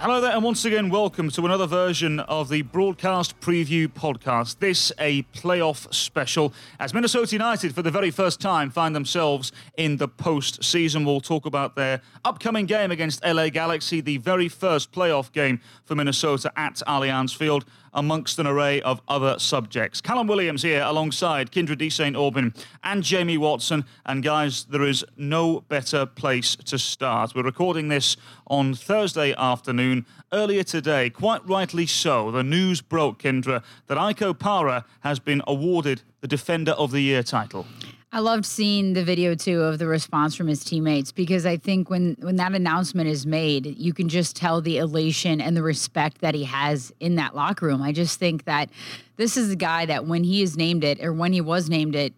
Hello there, and once again, welcome to another version of the Broadcast Preview Podcast. This a playoff special as Minnesota United, for the very first time, find themselves in the postseason. We'll talk about their upcoming game against LA Galaxy, the very first playoff game for Minnesota at Allianz Field amongst an array of other subjects. Callum Williams here alongside Kyndra de St. Aubin and Jamie Watson. And guys, there is no better place to start. We're recording this on Thursday afternoon. Earlier today, quite rightly so, the news broke, Kyndra, that Ike Opara has been awarded the Defender of the Year title. I loved seeing the video too of the response from his teammates because I think when when that announcement is made, you can just tell the elation and the respect that he has in that locker room. I just think that this is the guy that when he is named it or when he was named it,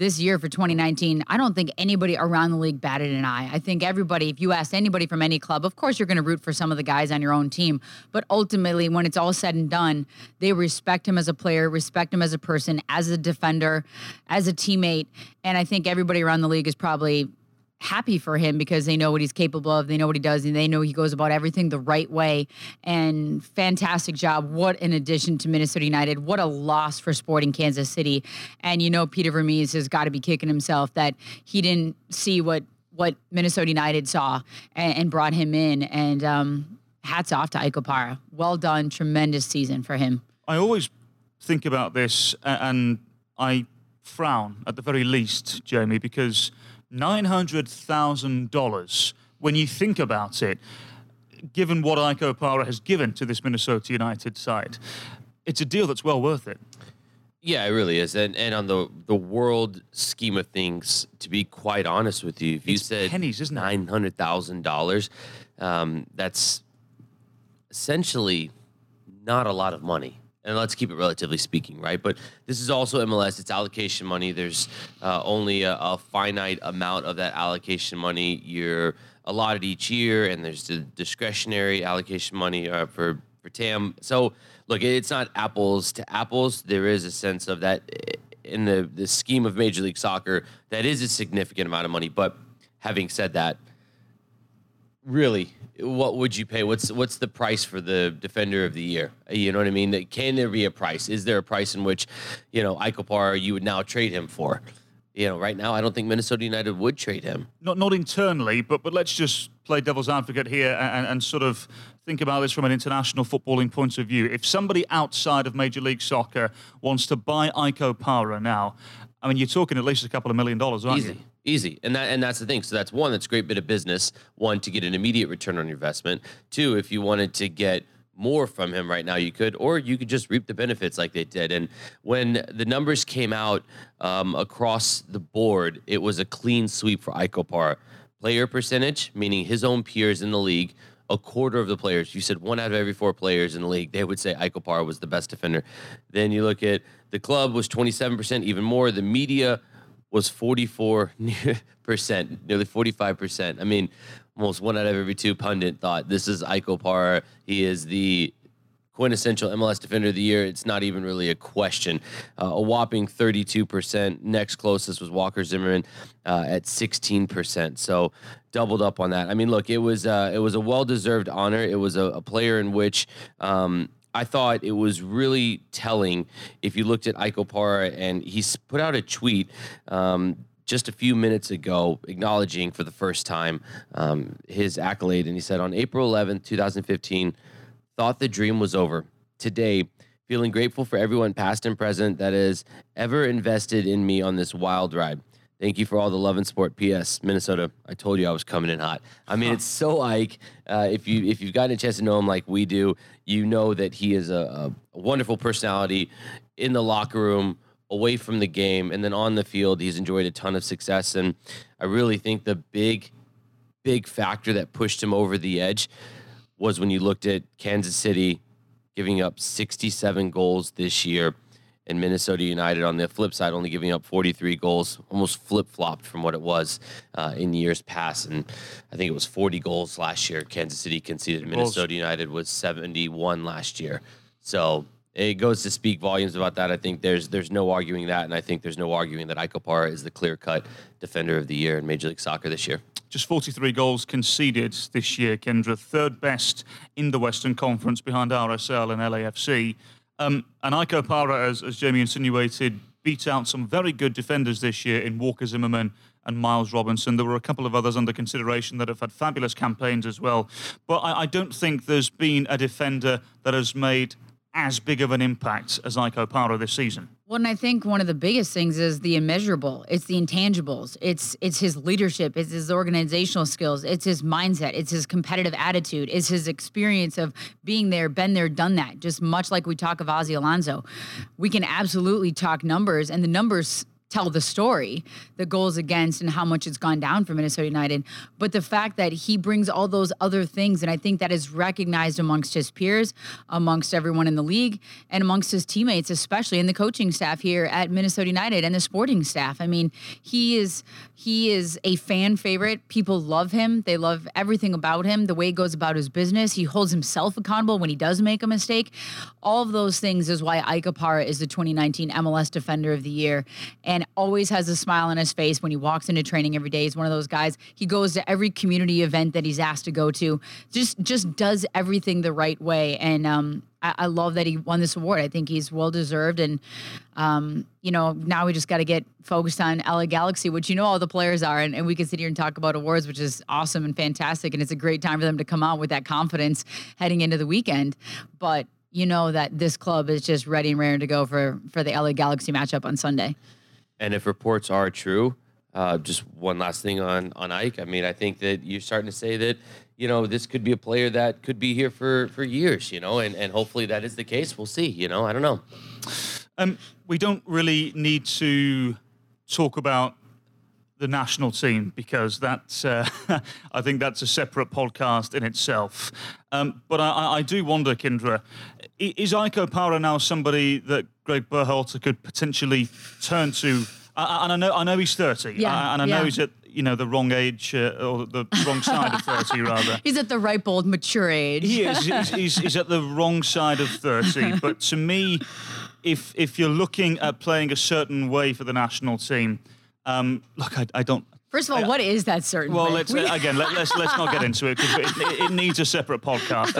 this year for 2019, I don't think anybody around the league batted an eye. I think everybody, if you asked anybody from any club, of course you're going to root for some of the guys on your own team. But ultimately, when it's all said and done, they respect him as a player, respect him as a person, as a defender, as a teammate. And I think everybody around the league is probably happy for him because they know what he's capable of. They know what he does, and they know he goes about everything the right way. And fantastic job. What an addition to Minnesota United. What a loss for Sporting Kansas City. And you know, Peter Vermes has got to be kicking himself that he didn't see what what Minnesota United saw and, and brought him in. And um, hats off to Ike Opara. Well done. Tremendous season for him. I always think about this and I frown at the very least, Jamie, because $900,000 when you think about it, given what Ike Opara has given to this Minnesota United side. It's a deal that's well worth it. Yeah, it really is. And and on the the world scheme of things, to be quite honest with you, if you It's said pennies, isn't nine hundred thousand dollars, um, that's essentially not a lot of money. And let's keep it relatively speaking, right? But this is also MLS. It's allocation money. There's uh, only a, a finite amount of that allocation money you're allotted each year, and there's the discretionary allocation money uh, for for TAM. So look, it's not apples to apples. There is a sense of that eh, in the the scheme of Major League Soccer. That is a significant amount of money. But having said that, really, what would you pay? What's what's the price for the defender of the year? You know what I mean? Can there be a price? Is there a price in which, you know, Ike Opara you would now trade him for? You know, right now I don't think Minnesota United would trade him. Not not internally, but but let's just play devil's advocate here and, and sort of think about this from an international footballing point of view. If somebody outside of Major League Soccer wants to buy Ike Opara now, I mean, you're talking at least a couple of million dollars, aren't Easy. you? Easy. And that and that's the thing. So that's one, that's a great bit of business. One, to get an immediate return on your investment. Two, if you wanted to get more from him right now, you could, or you could just reap the benefits like they did. And when the numbers came out um, across the board, it was a clean sweep for Ike Opara. Player percentage, meaning his own peers in the league, a quarter of the players. You said one out of every four players in the league, they would say Opara was the best defender. Then you look at the club was 27%, even more. The media was 44 percent, nearly 45 percent. I mean, almost one out of every two pundit thought this is Opara. He is the quintessential MLS Defender of the Year. It's not even really a question. Uh, a whopping 32 percent. Next closest was Walker Zimmerman uh, at 16 percent. So doubled up on that. I mean, look, it was uh, it was a well deserved honor. It was a, a player in which. Um, I thought it was really telling if you looked at Ike and he's put out a tweet um, just a few minutes ago acknowledging for the first time um, his accolade. And he said, On April 11th, 2015, thought the dream was over. Today, feeling grateful for everyone, past and present, that has ever invested in me on this wild ride. Thank you for all the love and support. P.S. Minnesota, I told you I was coming in hot. I mean, it's so Ike. Uh, if you if you've gotten a chance to know him like we do, you know that he is a, a wonderful personality in the locker room, away from the game, and then on the field. He's enjoyed a ton of success, and I really think the big, big factor that pushed him over the edge was when you looked at Kansas City giving up 67 goals this year and Minnesota United on the flip side only giving up 43 goals, almost flip flopped from what it was uh, in years past. And I think it was 40 goals last year. Kansas City conceded. Minnesota United was 71 last year. So it goes to speak volumes about that. I think there's there's no arguing that, and I think there's no arguing that Ike Opara is the clear cut defender of the year in Major League Soccer this year. Just 43 goals conceded this year, Kyndra, third best in the Western Conference behind RSL and LAFC. Um, and Ike Opara, as, as Jamie insinuated, beat out some very good defenders this year in Walker Zimmerman and Miles Robinson. There were a couple of others under consideration that have had fabulous campaigns as well. But I, I don't think there's been a defender that has made as big of an impact as Ike Opara this season. Well, and I think one of the biggest things is the immeasurable. It's the intangibles. It's it's his leadership. It's his organizational skills. It's his mindset. It's his competitive attitude. It's his experience of being there, been there, done that. Just much like we talk of Ozzie Alonso, we can absolutely talk numbers, and the numbers tell the story, the goals against and how much it's gone down for Minnesota United. But the fact that he brings all those other things, and I think that is recognized amongst his peers, amongst everyone in the league, and amongst his teammates, especially in the coaching staff here at Minnesota United and the sporting staff. I mean, he is he is a fan favorite. People love him. They love everything about him, the way he goes about his business. He holds himself accountable when he does make a mistake. All of those things is why Ike Opara is the 2019 MLS Defender of the Year. And and always has a smile on his face when he walks into training every day. He's one of those guys. He goes to every community event that he's asked to go to. Just just does everything the right way. And um, I, I, love that he won this award. I think he's well deserved. And um, you know, now we just got to get focused on LA Galaxy, which you know all the players are, and, and we can sit here and talk about awards, which is awesome and fantastic. And it's a great time for them to come out with that confidence heading into the weekend. But you know that this club is just ready and raring to go for for the LA Galaxy matchup on Sunday. And if reports are true, uh, just one last thing on on Ike. I mean, I think that you're starting to say that you know this could be a player that could be here for for years. You know, and and hopefully that is the case. We'll see. You know, I don't know. Um, we don't really need to talk about the national team because that's uh, I think that's a separate podcast in itself. Um, but I, I, do wonder, Kyndra, is Ike Opara now somebody that Greg Berhalter could potentially turn to? And I know I know he's thirty, yeah, and I yeah. know he's at you know the wrong age uh, or the wrong side of 30 rather he's at the ripe old mature age he is he's, he's, he's, at the wrong side of 30 but to me if if you're looking at playing a certain way for the national team um, look, I, I, don't. First of all, what is that certain? Well, let's uh, again let, us let's, let's not get into it because it, it, needs a separate podcast,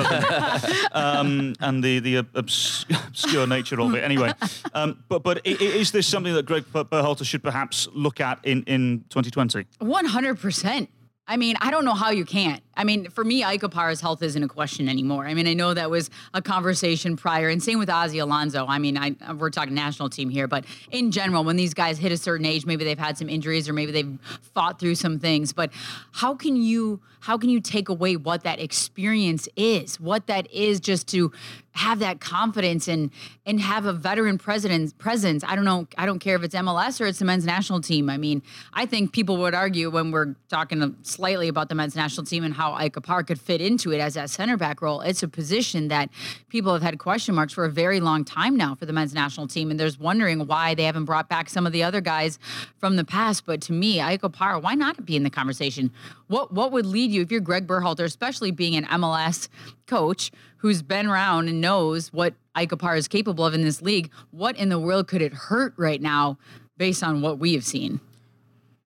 um, and the the obs- obscure nature of it. Anyway, um, but but is this something that Greg Berhalter should perhaps look at in in 2020? One hundred percent. I mean, I don't know how you can't. I mean, for me, Ike health isn't a question anymore. I mean, I know that was a conversation prior, and same with Ozzie Alonso. I mean, I, we're talking national team here, but in general, when these guys hit a certain age, maybe they've had some injuries or maybe they've fought through some things. But how can you how can you take away what that experience is? What that is just to have that confidence and and have a veteran president presence. I don't know. I don't care if it's MLS or it's the men's national team. I mean, I think people would argue when we're talking slightly about the men's national team and how Ike Opara could fit into it as that center back role. It's a position that people have had question marks for a very long time now for the men's national team, and there's wondering why they haven't brought back some of the other guys from the past. But to me, Ike Opara, why not be in the conversation? What what would lead you if you're Greg Berhalter, especially being an MLS coach who's been around and knows what Ike Opara is capable of in this league? What in the world could it hurt right now, based on what we have seen?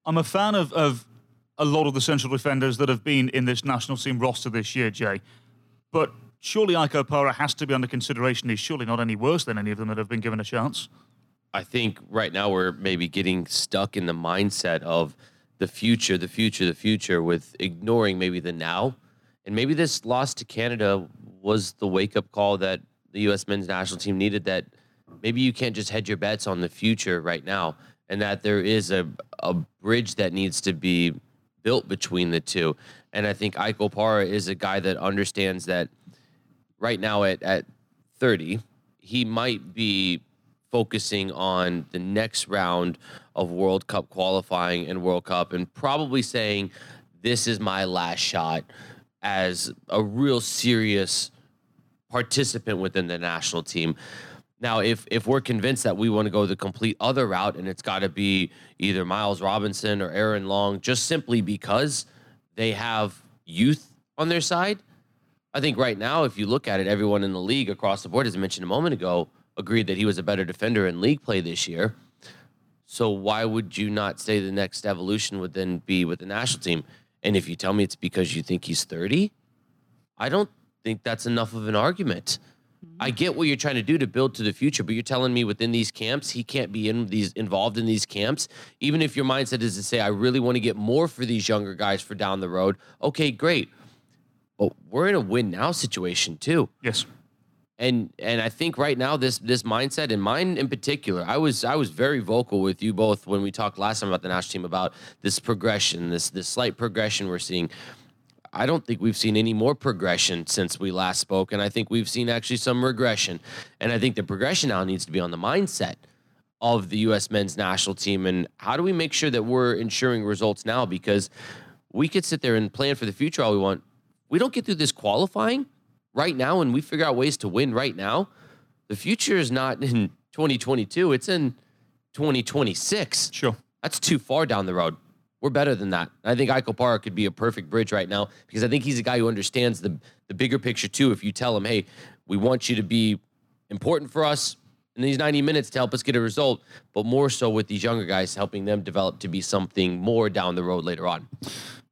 I'm a fan of, of a lot of the central defenders that have been in this national team roster this year, Jay. But surely Ike Opara has to be under consideration. He's surely not any worse than any of them that have been given a chance. I think right now we're maybe getting stuck in the mindset of the future, the future, the future, with ignoring maybe the now. And maybe this loss to Canada was the wake up call that the U.S. men's national team needed. That maybe you can't just hedge your bets on the future right now, and that there is a, a bridge that needs to be built between the two. And I think Ike Opara is a guy that understands that right now at, at 30, he might be focusing on the next round of World Cup qualifying and World Cup and probably saying, this is my last shot as a real serious participant within the national team. Now, if if we're convinced that we want to go the complete other route and it's got to be either Miles Robinson or Aaron Long, just simply because they have youth on their side, I think right now, if you look at it, everyone in the league across the board, as I mentioned a moment ago, agreed that he was a better defender in league play this year. So why would you not say the next evolution would then be with the national team? And if you tell me it's because you think he's 30, I don't think that's enough of an argument. I get what you're trying to do to build to the future, but you're telling me within these camps he can't be in these involved in these camps. Even if your mindset is to say I really want to get more for these younger guys for down the road. Okay, great. But we're in a win now situation too. Yes. And and I think right now this this mindset and mine in particular, I was I was very vocal with you both when we talked last time about the national team about this progression, this this slight progression we're seeing. I don't think we've seen any more progression since we last spoke. And I think we've seen actually some regression. And I think the progression now needs to be on the mindset of the U.S. men's national team. And how do we make sure that we're ensuring results now? Because we could sit there and plan for the future all we want. We don't get through this qualifying right now and we figure out ways to win right now. The future is not in 2022, it's in 2026. Sure. That's too far down the road. We're better than that. I think Ike Opara could be a perfect bridge right now because I think he's a guy who understands the the bigger picture too. If you tell him, hey, we want you to be important for us in these 90 minutes to help us get a result, but more so with these younger guys, helping them develop to be something more down the road later on.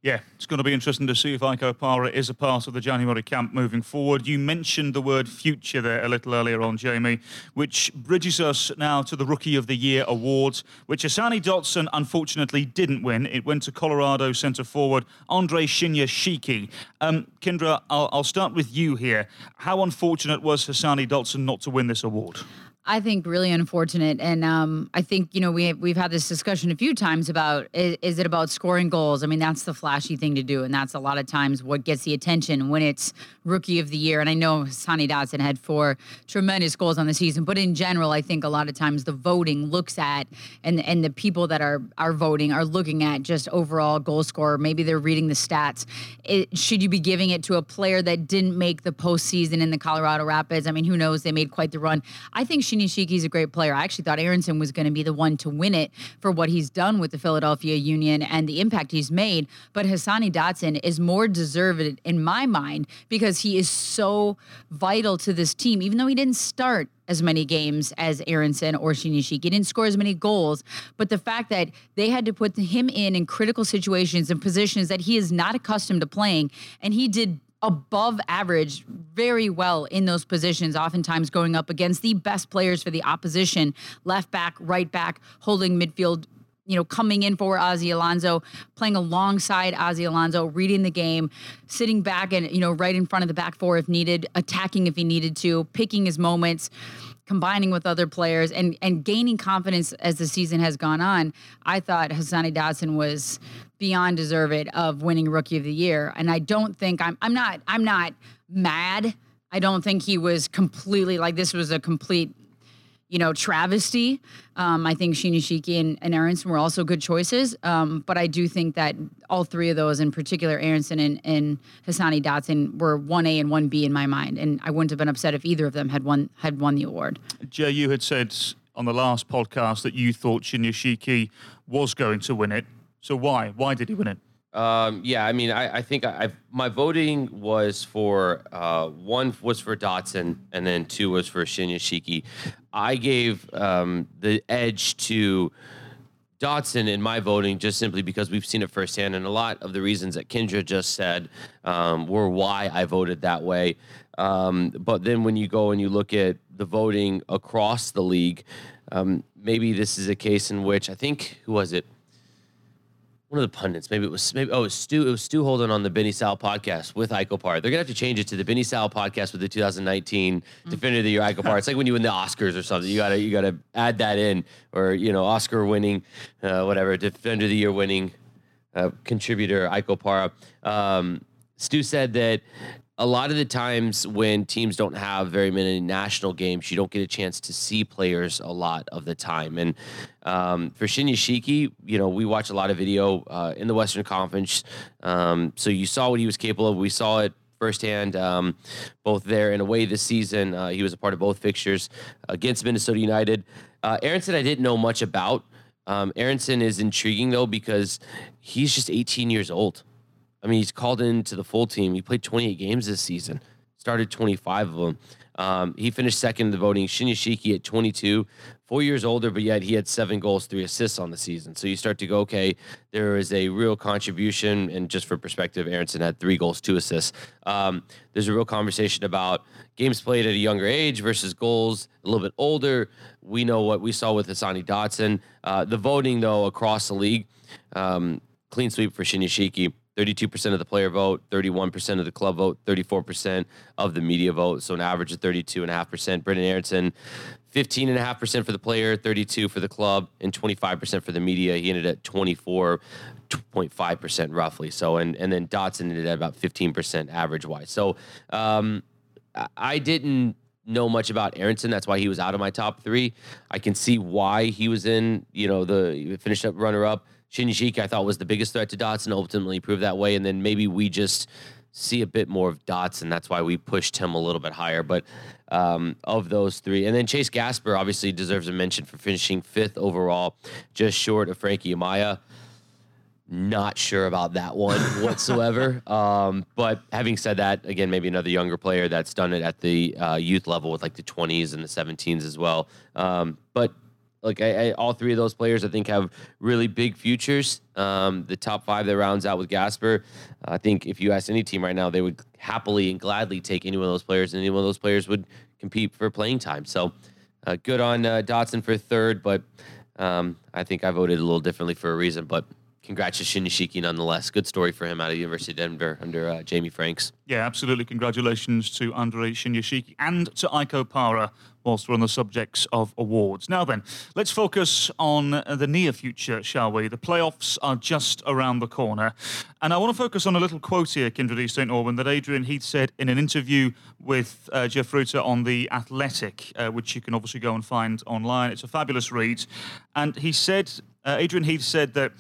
Yeah, it's going to be interesting to see if Ike Opara is a part of the January camp moving forward. You mentioned the word future there a little earlier on, Jamie, which bridges us now to the Rookie of the Year award, which Hassani Dotson unfortunately didn't win. It went to Colorado centre forward Andre Shinyashiki. Um, Kyndra, I'll, I'll start with you here. How unfortunate was Hassani Dotson not to win this award? I think really unfortunate, and um, I think you know we we've had this discussion a few times about is, is, it about scoring goals? I mean, that's the flashy thing to do, and that's a lot of times what gets the attention when it's Rookie of the Year. And I know Sonny Dotson had four tremendous goals on the season, but in general, I think a lot of times the voting looks at and and the people that are are voting are looking at just overall goal scorer. Maybe they're reading the stats. It, should you be giving it to a player that didn't make the postseason in the Colorado Rapids? I mean, who knows? They made quite the run. I think is a great player. I actually thought Aaronson was going to be the one to win it for what he's done with the Philadelphia Union and the impact he's made. But Hassani Dotson is more deserved in my mind because he is so vital to this team, even though he didn't start as many games as Aaronson or Shinyashiki. He didn't score as many goals, but the fact that they had to put him in in critical situations and positions that he is not accustomed to playing, and he did above average very well in those positions, oftentimes going up against the best players for the opposition left back, right back, holding midfield. You know, coming in for Ozzy Alonso, playing alongside Ozzy Alonso, reading the game, sitting back and, you know, right in front of the back four if needed, attacking if he needed to, picking his moments combining with other players and and gaining confidence as the season has gone on, I thought Hassani Dotson was beyond deserved of winning Rookie of the Year. And I don't think I'm I'm not I'm not mad. I don't think he was completely like this was a complete you know, travesty. Um, I think Shinyashiki and, and Aaronson were also good choices. Um, but I do think that all three of those, in particular Aaronson and, and Hassani Dotson, were one A and one B in my mind. And I wouldn't have been upset if either of them had won had won the award. Jay, you had said on the last podcast that you thought Shinyashiki was going to win it. So why? Why did he win it? Um, yeah, I mean, I, I think I, my voting was for uh, one was for Dotson, and then two was for Shinyashiki. I gave um, the edge to Dotson in my voting just simply because we've seen it firsthand, and a lot of the reasons that Kyndra just said um, were why I voted that way. Um, but then when you go and you look at the voting across the league, um, maybe this is a case in which I think who was it? One of the pundits, maybe it was maybe oh it was Stu, it was Stu Holden on the Benny Sal podcast with Ike Opara. They're gonna have to change it to the Benny Sal podcast with the 2019 mm-hmm. Defender of the Year Ike Opara. It's like when you win the Oscars or something. You gotta you gotta add that in, or you know Oscar winning, uh, whatever Defender of the Year winning uh, contributor Ike Opara. Um, Stu said that a lot of the times when teams don't have very many national games, you don't get a chance to see players a lot of the time. And um, for Shinyashiki, you know, we watch a lot of video uh, in the Western Conference. Um, so you saw what he was capable of. We saw it firsthand, um, both there and away this season. Uh, he was a part of both fixtures against Minnesota United. Uh, Aaronson, I didn't know much about. Um, Aaronson is intriguing though because he's just 18 years old. I mean, he's called into the full team. He played 28 games this season. started 25 of them. Um, he finished second in the voting. Shinyashiki at 22, four years older, but yet he had seven goals, three assists on the season. So you start to go, okay, there is a real contribution. And just for perspective, Aaronson had three goals, two assists. Um, there's a real conversation about games played at a younger age versus goals a little bit older. We know what we saw with Hassani Dotson. Uh, the voting, though, across the league, um, clean sweep for Shinyashiki. 32% of the player vote, 31% of the club vote, 34% of the media vote. So an average of 32.5%. Brenden Aaronson, 15.5% for the player, 32 for the club, and 25% for the media. He ended at 24.5% roughly. So, and, and then Dotson ended at about 15% average wise. So, um, I didn't know much about Aaronson. That's why he was out of my top three. I can see why he was in, you know, the finished up runner up. Shinjiki, I thought was the biggest threat to Dotson, ultimately proved that way. And then maybe we just see a bit more of Dotson. That's why we pushed him a little bit higher. But um, of those three, and then Chase Gasper obviously deserves a mention for finishing fifth overall, just short of Frankie Amaya. Not sure about that one whatsoever. Um, but having said that, again, maybe another younger player that's done it at the uh, youth level with like the 20s and the 17s as well. Um, but like I, I, all three of those players, I think have really big futures. Um, the top five that rounds out with Gasper, I think if you ask any team right now, they would happily and gladly take any one of those players, and any one of those players would compete for playing time. So uh, good on uh, Dotson for third, but um, I think I voted a little differently for a reason. But congrats to Shinyashiki nonetheless. Good story for him out of University of Denver under uh, Jamie Franks. Yeah, absolutely. Congratulations to Andre Shinyashiki and to Ike Opara whilst we're on the subjects of awards. Now then, let's focus on the near future, shall we? The playoffs are just around the corner. And I want to focus on a little quote here, Kyndra St. Aubin, that Adrian Heath said in an interview with uh, Jeff Rueter on The Athletic, uh, which you can obviously go and find online. It's a fabulous read. And he said, uh, Adrian Heath said that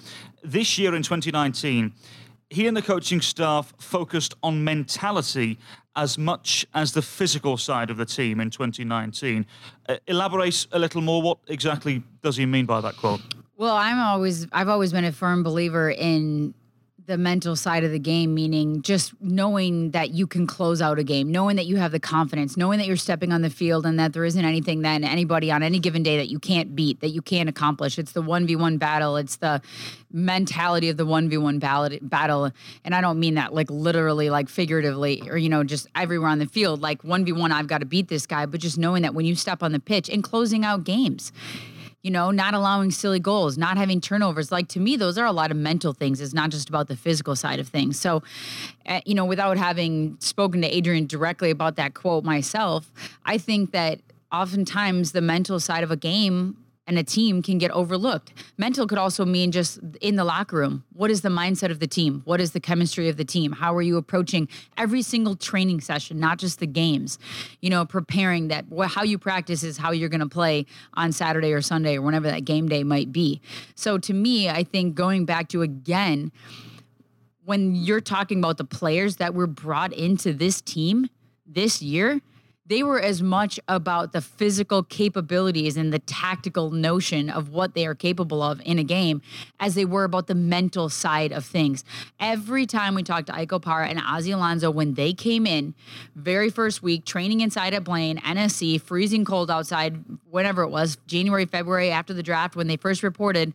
this year in 2019, he and the coaching staff focused on mentality as much as the physical side of the team in 2019. Uh, elaborate a little more. What exactly does he mean by that quote? Well, I'm always I've always been a firm believer in the mental side of the game, meaning just knowing that you can close out a game, knowing that you have the confidence, knowing that you're stepping on the field and that there isn't anything that anybody on any given day that you can't beat, that you can't accomplish. It's the 1v1 battle, it's the mentality of the 1v1 battle. And I don't mean that like literally, like figuratively, or, you know, just everywhere on the field. Like 1v1, I've got to beat this guy, but just knowing that when you step on the pitch and closing out games, you know, not allowing silly goals, not having turnovers. Like to me, those are a lot of mental things. It's not just about the physical side of things. So, uh, you know, without having spoken to Adrian directly about that quote myself, I think that oftentimes the mental side of a game and a team can get overlooked. Mental could also mean just in the locker room. What is the mindset of the team? What is the chemistry of the team? How are you approaching every single training session, not just the games? You know, preparing that how you practice is how you're going to play on Saturday or Sunday or whenever that game day might be. So to me, I think going back to again, when you're talking about the players that were brought into this team this year, they were as much about the physical capabilities and the tactical notion of what they are capable of in a game as they were about the mental side of things. Every time we talked to Ike Opara and Ozzie Alonso, when they came in, very first week, training inside at Blaine, NSC, freezing cold outside, whenever it was, January, February, after the draft, when they first reported,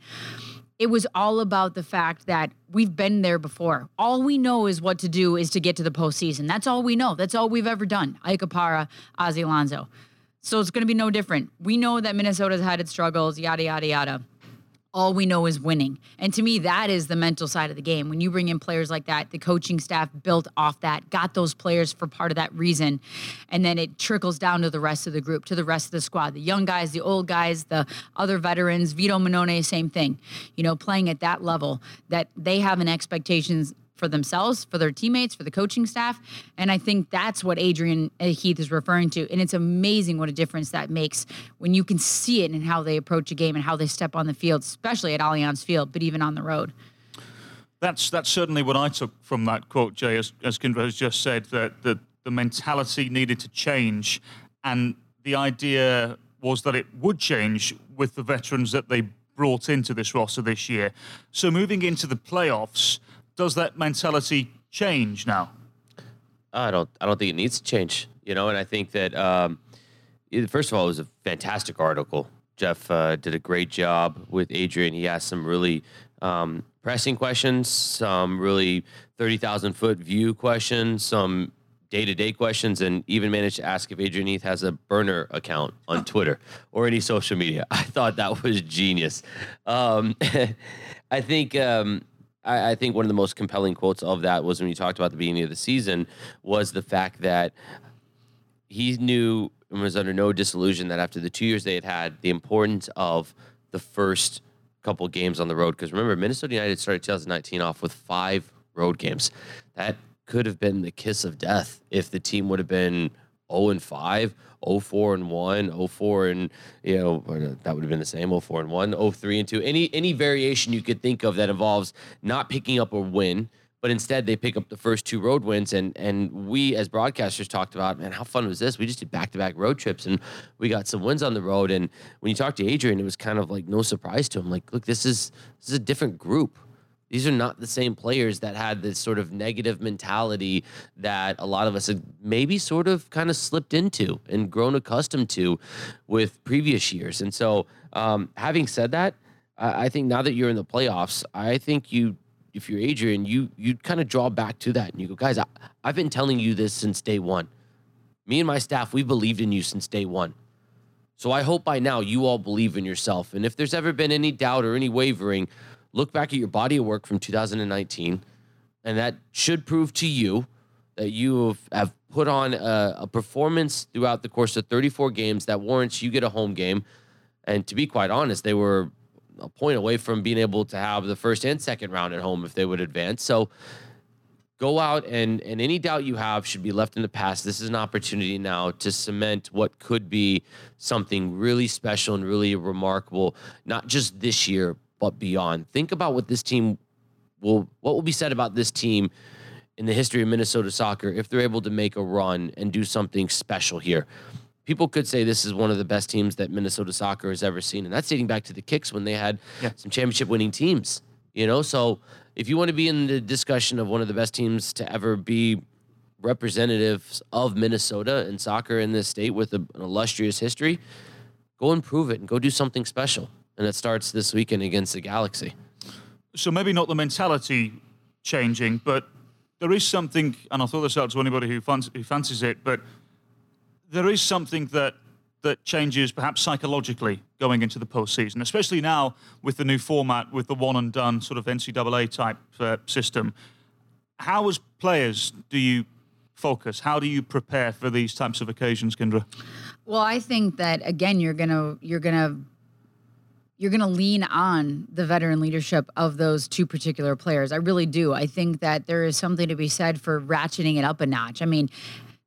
it was all about the fact that we've been there before. All we know is what to do is to get to the postseason. That's all we know. That's all we've ever done. Ike Opara, Ozzie Alonso. So it's going to be no different. We know that Minnesota's had its struggles, yada, yada, yada all we know is winning. And to me, that is the mental side of the game. When you bring in players like that, the coaching staff built off that, got those players for part of that reason. And then it trickles down to the rest of the group, to the rest of the squad the young guys, the old guys, the other veterans. Vito Mannone, same thing. You know, playing at that level, that they have an expectations for themselves, for their teammates, for the coaching staff. And I think that's what Adrian Heath is referring to. And it's amazing what a difference that makes when you can see it in how they approach a game and how they step on the field, especially at Allianz Field, but even on the road. That's that's certainly what I took from that quote, Jay, as, as has just said, that the, the mentality needed to change. And the idea was that it would change with the veterans that they brought into this roster this year. So moving into the playoffs, does that mentality change now? I don't. I don't think it needs to change. You know, and I think that um, first of all, it was a fantastic article. Jeff uh, did a great job with Adrian. He asked some really um, pressing questions, some really thirty thousand foot view questions, some day to day questions, and even managed to ask if Adrian Heath has a burner account on Twitter or any social media. I thought that was genius. Um, I think. Um, I, I think one of the most compelling quotes of that was when you talked about the beginning of the season was the fact that he knew and was under no disillusion that after the two years they had had, the importance of the first couple games on the road. Because remember, Minnesota United started 2019 off with five road games. That could have been the kiss of death if the team would have been 0 and 5, 0 4 and 1, 4 and you know that would have been the same 4 and 1, 3 and 2. Any any variation you could think of that involves not picking up a win, but instead they pick up the first two road wins and and we as broadcasters talked about, man, how fun was this? We just did back-to-back road trips and we got some wins on the road and when you talk to Adrian, it was kind of like no surprise to him like, look, this is this is a different group these are not the same players that had this sort of negative mentality that a lot of us had maybe sort of kind of slipped into and grown accustomed to with previous years. And so, um, having said that, I, I think now that you're in the playoffs, I think you, if you're Adrian, you you kind of draw back to that and you go, guys, I, I've been telling you this since day one. Me and my staff, we believed in you since day one. So I hope by now you all believe in yourself. And if there's ever been any doubt or any wavering, look back at your body of work from 2019, and that should prove to you that you have, put on a, a performance throughout the course of 34 games that warrants you get a home game. And to be quite honest, they were a point away from being able to have the first and second round at home if they would advance. So go out and and any doubt you have should be left in the past. This is an opportunity now to cement what could be something really special and really remarkable, not just this year but beyond. Think about what this team will what will be said about this team in the history of Minnesota soccer if they're able to make a run and do something special here. People could say this is one of the best teams that Minnesota soccer has ever seen, and that's dating back to the Kicks when they had Yeah. some championship winning teams. You know, so if you want to be in the discussion of one of the best teams to ever be representatives of Minnesota and soccer in this state with a, an illustrious history, go and prove it and go do something special. And it starts this weekend against the Galaxy. So maybe not the mentality changing, but there is something, and I'll throw this out to anybody who, fans, who fancies it, but there is something that that changes perhaps psychologically going into the postseason, especially now with the new format, with the one and done sort of NCAA type uh, system. How, as players, do you focus? How do you prepare for these types of occasions, Kyndra? Well, I think that again, you're gonna you're gonna you're gonna lean on the veteran leadership of those two particular players. I really do. I think that there is something to be said for ratcheting it up a notch. I mean.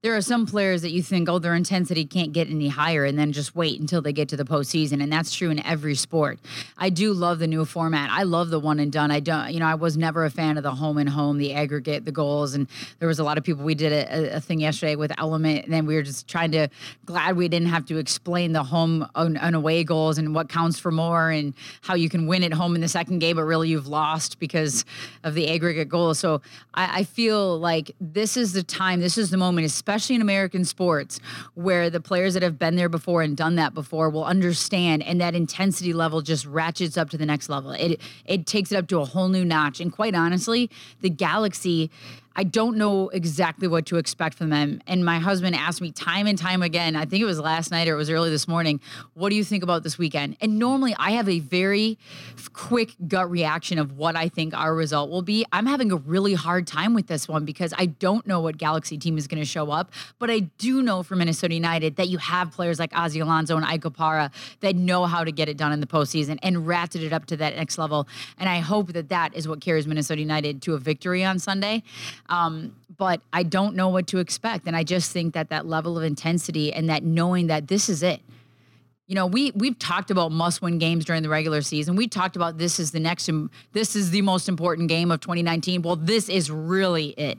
There are some players that you think, oh, their intensity can't get any higher, and then just wait until they get to the postseason, and that's true in every sport. I do love the new format. I love the one and done. I don't, you know, I was never a fan of the home and home, the aggregate, the goals, and there was a lot of people. We did a, a thing yesterday with Element, and then we were just trying to glad we didn't have to explain the home and and away goals and what counts for more, and how you can win at home in the second game, but really you've lost because of the aggregate goals. So I, I feel like this is the time, this is the moment, especially in American sports, where the players that have been there before and done that before will understand, and that intensity level just ratchets up to the next level. It it takes it up to a whole new notch. And quite honestly, the Galaxy. I don't know exactly what to expect from them. And my husband asked me time and time again, I think it was last night or it was early this morning, what do you think about this weekend? And normally I have a very quick gut reaction of what I think our result will be. I'm having a really hard time with this one because I don't know what Galaxy team is going to show up. But I do know for Minnesota United that you have players like Ozzy Alonso and Ike Opara that know how to get it done in the postseason and ratchet it up to that next level. And I hope that that is what carries Minnesota United to a victory on Sunday. Um, but I don't know what to expect. And I just think that that level of intensity and that knowing that this is it. You know, we we've talked about must-win games during the regular season. We talked about this is the next, this is the most important game of 2019. Well, this is really it.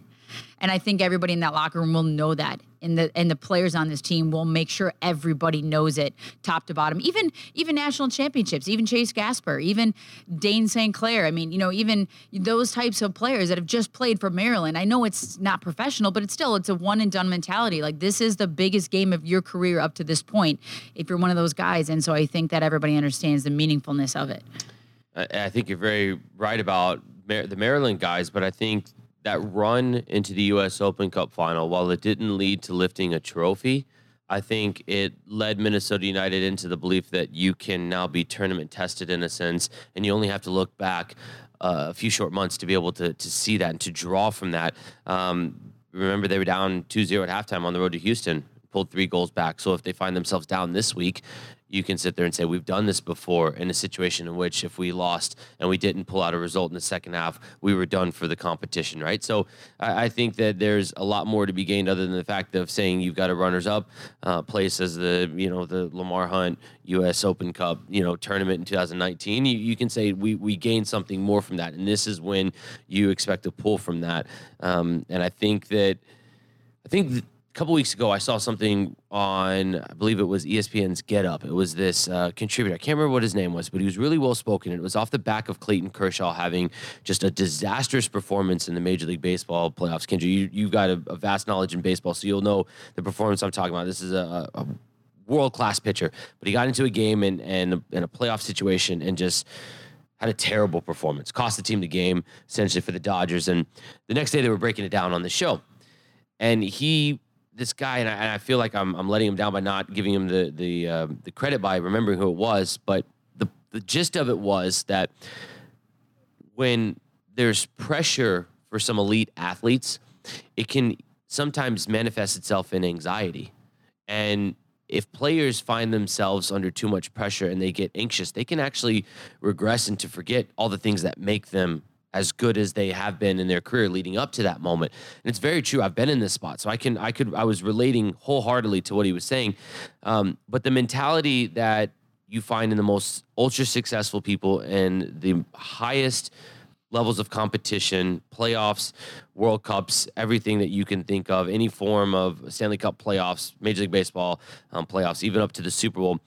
And I think everybody in that locker room will know that. And the and the players on this team will make sure everybody knows it top to bottom. Even even national championships, even Chase Gasper, even Dane St. Clair. I mean, you know, even those types of players that have just played for Maryland. I know it's not professional, but it's still it's a one and done mentality. Like this is the biggest game of your career up to this point if you're one of those guys. And so I think that everybody understands the meaningfulness of it. I, I think you're very right about Mar- the Maryland guys, but I think that run into the U.S. Open Cup final, while it didn't lead to lifting a trophy, I think it led Minnesota United into the belief that you can now be tournament tested in a sense, and you only have to look back uh, a few short months to be able to to see that and to draw from that. Um, remember, they were down 2-0 at halftime on the road to Houston, pulled three goals back. So if they find themselves down this week, you can sit there and say we've done this before in a situation in which if we lost and we didn't pull out a result in the second half, we were done for the competition, right? So I, I think that there's a lot more to be gained other than the fact of saying you've got a runners up uh, place as the you know the Lamar Hunt U.S. Open Cup you know tournament in 2019. You, you can say we we gained something more from that, and this is when you expect to pull from that. Um, and I think that I think. Th- a couple weeks ago, I saw something on, I believe it was ESPN's Get Up. It was this uh, contributor. I can't remember what his name was, but he was really well spoken. It was off the back of Clayton Kershaw having just a disastrous performance in the Major League Baseball playoffs. Kyndra, you, you've got a, a vast knowledge in baseball, so you'll know the performance I'm talking about. This is a, a world class pitcher, but he got into a game and, and in a playoff situation and just had a terrible performance, cost the team the game essentially for the Dodgers. And the next day they were breaking it down on the show. And he this guy, and I, and I, feel like I'm, I'm letting him down by not giving him the the uh, the credit by remembering who it was. But the the gist of it was that when there's pressure for some elite athletes, it can sometimes manifest itself in anxiety. And if players find themselves under too much pressure and they get anxious, they can actually regress and to forget all the things that make them as good as they have been in their career leading up to that moment. And it's very true. I've been in this spot, so I can I could I was relating wholeheartedly to what he was saying. Um, but the mentality that you find in the most ultra successful people and the highest levels of competition, playoffs, World Cups, everything that you can think of, any form of Stanley Cup playoffs, Major League Baseball um, playoffs, even up to the Super Bowl,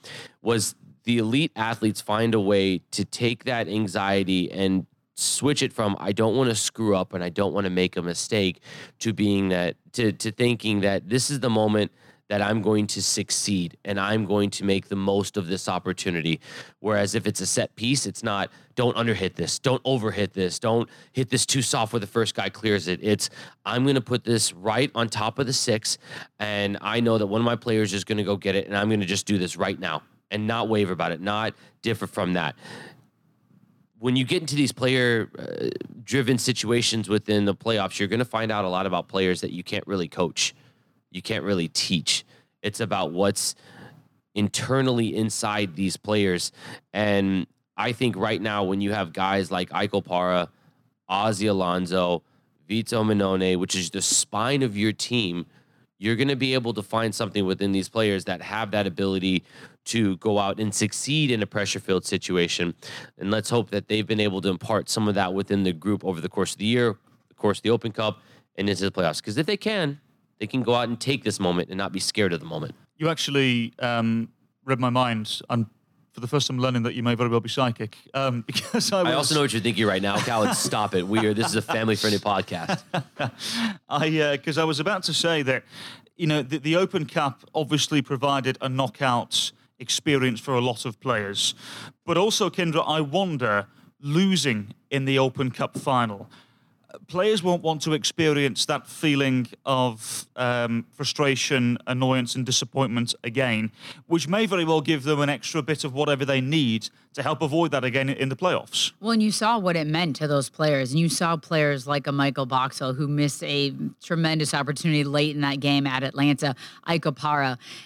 was the elite athletes find a way to take that anxiety and switch it from I don't want to screw up and I don't want to make a mistake to being that to to thinking that this is the moment that I'm going to succeed and I'm going to make the most of this opportunity. Whereas if it's a set piece, it's not don't underhit this, don't overhit this, don't hit this too soft where the first guy clears it. It's I'm going to put this right on top of the six, and I know that one of my players is going to go get it, and I'm going to just do this right now and not waver about it, not differ from that when you get into these player uh, driven situations within the playoffs, you're going to find out a lot about players that you can't really coach. You can't really teach. It's about what's internally inside these players. And I think right now, when you have guys like Ike Opara, Ozzy Alonso, Vito Mannone, which is the spine of your team, you're going to be able to find something within these players that have that ability to go out and succeed in a pressure filled situation. And let's hope that they've been able to impart some of that within the group over the course of the year, the course of the Open Cup, and into the playoffs. Because if they can, they can go out and take this moment and not be scared of the moment. You actually um, read my mind. I'm for the first time learning that you may very well be psychic. Um, because I, was, I, also know what you're thinking right now, Callum. stop it. We are. This is a family-friendly podcast. I because uh, I was about to say that you know the, the Open Cup obviously provided a knockout experience for a lot of players, but also Kyndra, I wonder losing in the Open Cup final players won't want to experience that feeling of um, frustration, annoyance, and disappointment again, which may very well give them an extra bit of whatever they need to help avoid that again in the playoffs. Well, and you saw what it meant to those players, and you saw players like a Michael Boxall who missed a tremendous opportunity late in that game at Atlanta, Ike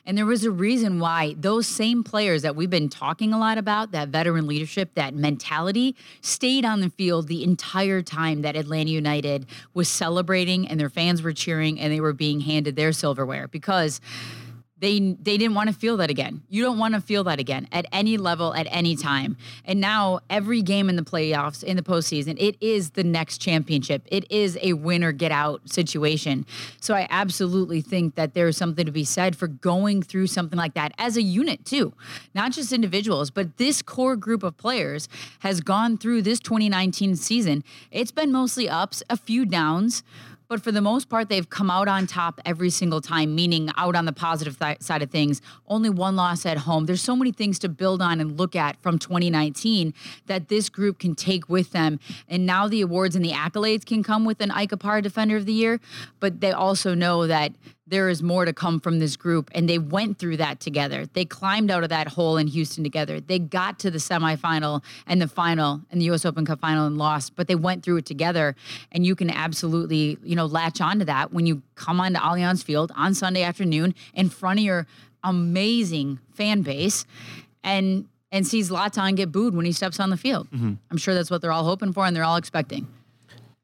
and there was a reason why those same players that we've been talking a lot about, that veteran leadership, that mentality, stayed on the field the entire time that Atlanta United was celebrating and their fans were cheering and they were being handed their silverware because they they didn't want to feel that again. You don't want to feel that again at any level at any time. And now every game in the playoffs in the postseason, it is the next championship. It is a win or get out situation. So I absolutely think that there is something to be said for going through something like that as a unit too, not just individuals, but this core group of players has gone through this 2019 season. It's been mostly ups, a few downs but for the most part, they've come out on top every single time, meaning out on the positive th- side of things. Only one loss at home. There's so many things to build on and look at from 2019 that this group can take with them. And now the awards and the accolades can come with an Ike Defender of the Year, but they also know that there is more to come from this group. And they went through that together. They climbed out of that hole in Houston together. They got to the semifinal and the final and the US Open Cup final and lost, but they went through it together. And you can absolutely, you know, latch onto that when you come onto Allianz Field on Sunday afternoon in front of your amazing fan base and and sees Zlatan get booed when he steps on the field. Mm-hmm. I'm sure that's what they're all hoping for and they're all expecting.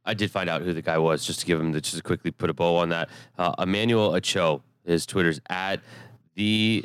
I did find out who the guy was, just to give him the, just to quickly put a bow on that. Uh, Emmanuel Acho, his Twitter's at the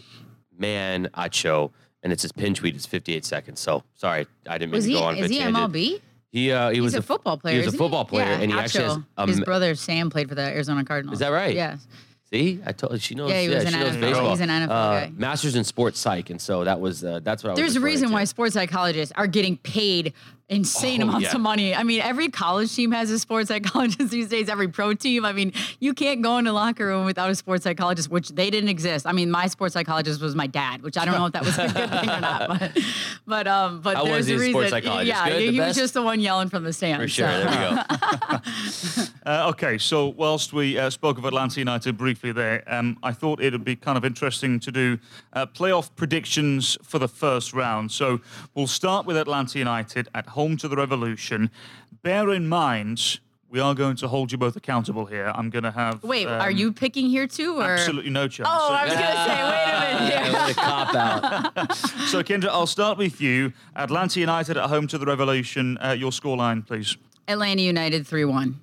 man Acho, and it's his pin tweet. It's 58 seconds. So sorry, I didn't mean to he, go on. is he MLB? He uh, he He's was a football player. He was a football player, Yeah, and he Acho. actually has um, his brother Sam played for the Arizona Cardinals. Is that right? Yes. See, I told you she knows. Yeah, he was an she knows NFL baseball. he's an NFL uh, guy. Masters in sports psych, and so that was uh, that's what I was. There's a reason to. why sports psychologists are getting paid insane Oh, amounts yeah. of money. I mean, every college team has a sports psychologist these days, every pro team. I mean, you can't go in a locker room without a sports psychologist, which they didn't exist. I mean, my sports psychologist was my dad, which I don't know if that was a good thing or not. But but um but How there's was a reason. psychologist? Yeah, Good? The he was just the one yelling from the stands. For sure. so. There we go. Uh, okay, so whilst we uh, spoke of Atlanta United briefly there, um, I thought it would be kind of interesting to do uh, playoff predictions for the first round. So we'll start with Atlanta United at home to the Revolution. Bear in mind, we are going to hold you both accountable here. I'm going to have. Wait, um, are you picking here too, or Absolutely no chance. Oh, So- I was gonna say, wait a minute. Yeah, Here. what a cop out. So, Kyndra, I'll start with you. Atlanta United at home to the Revolution. Uh, your scoreline, please. Atlanta United three one.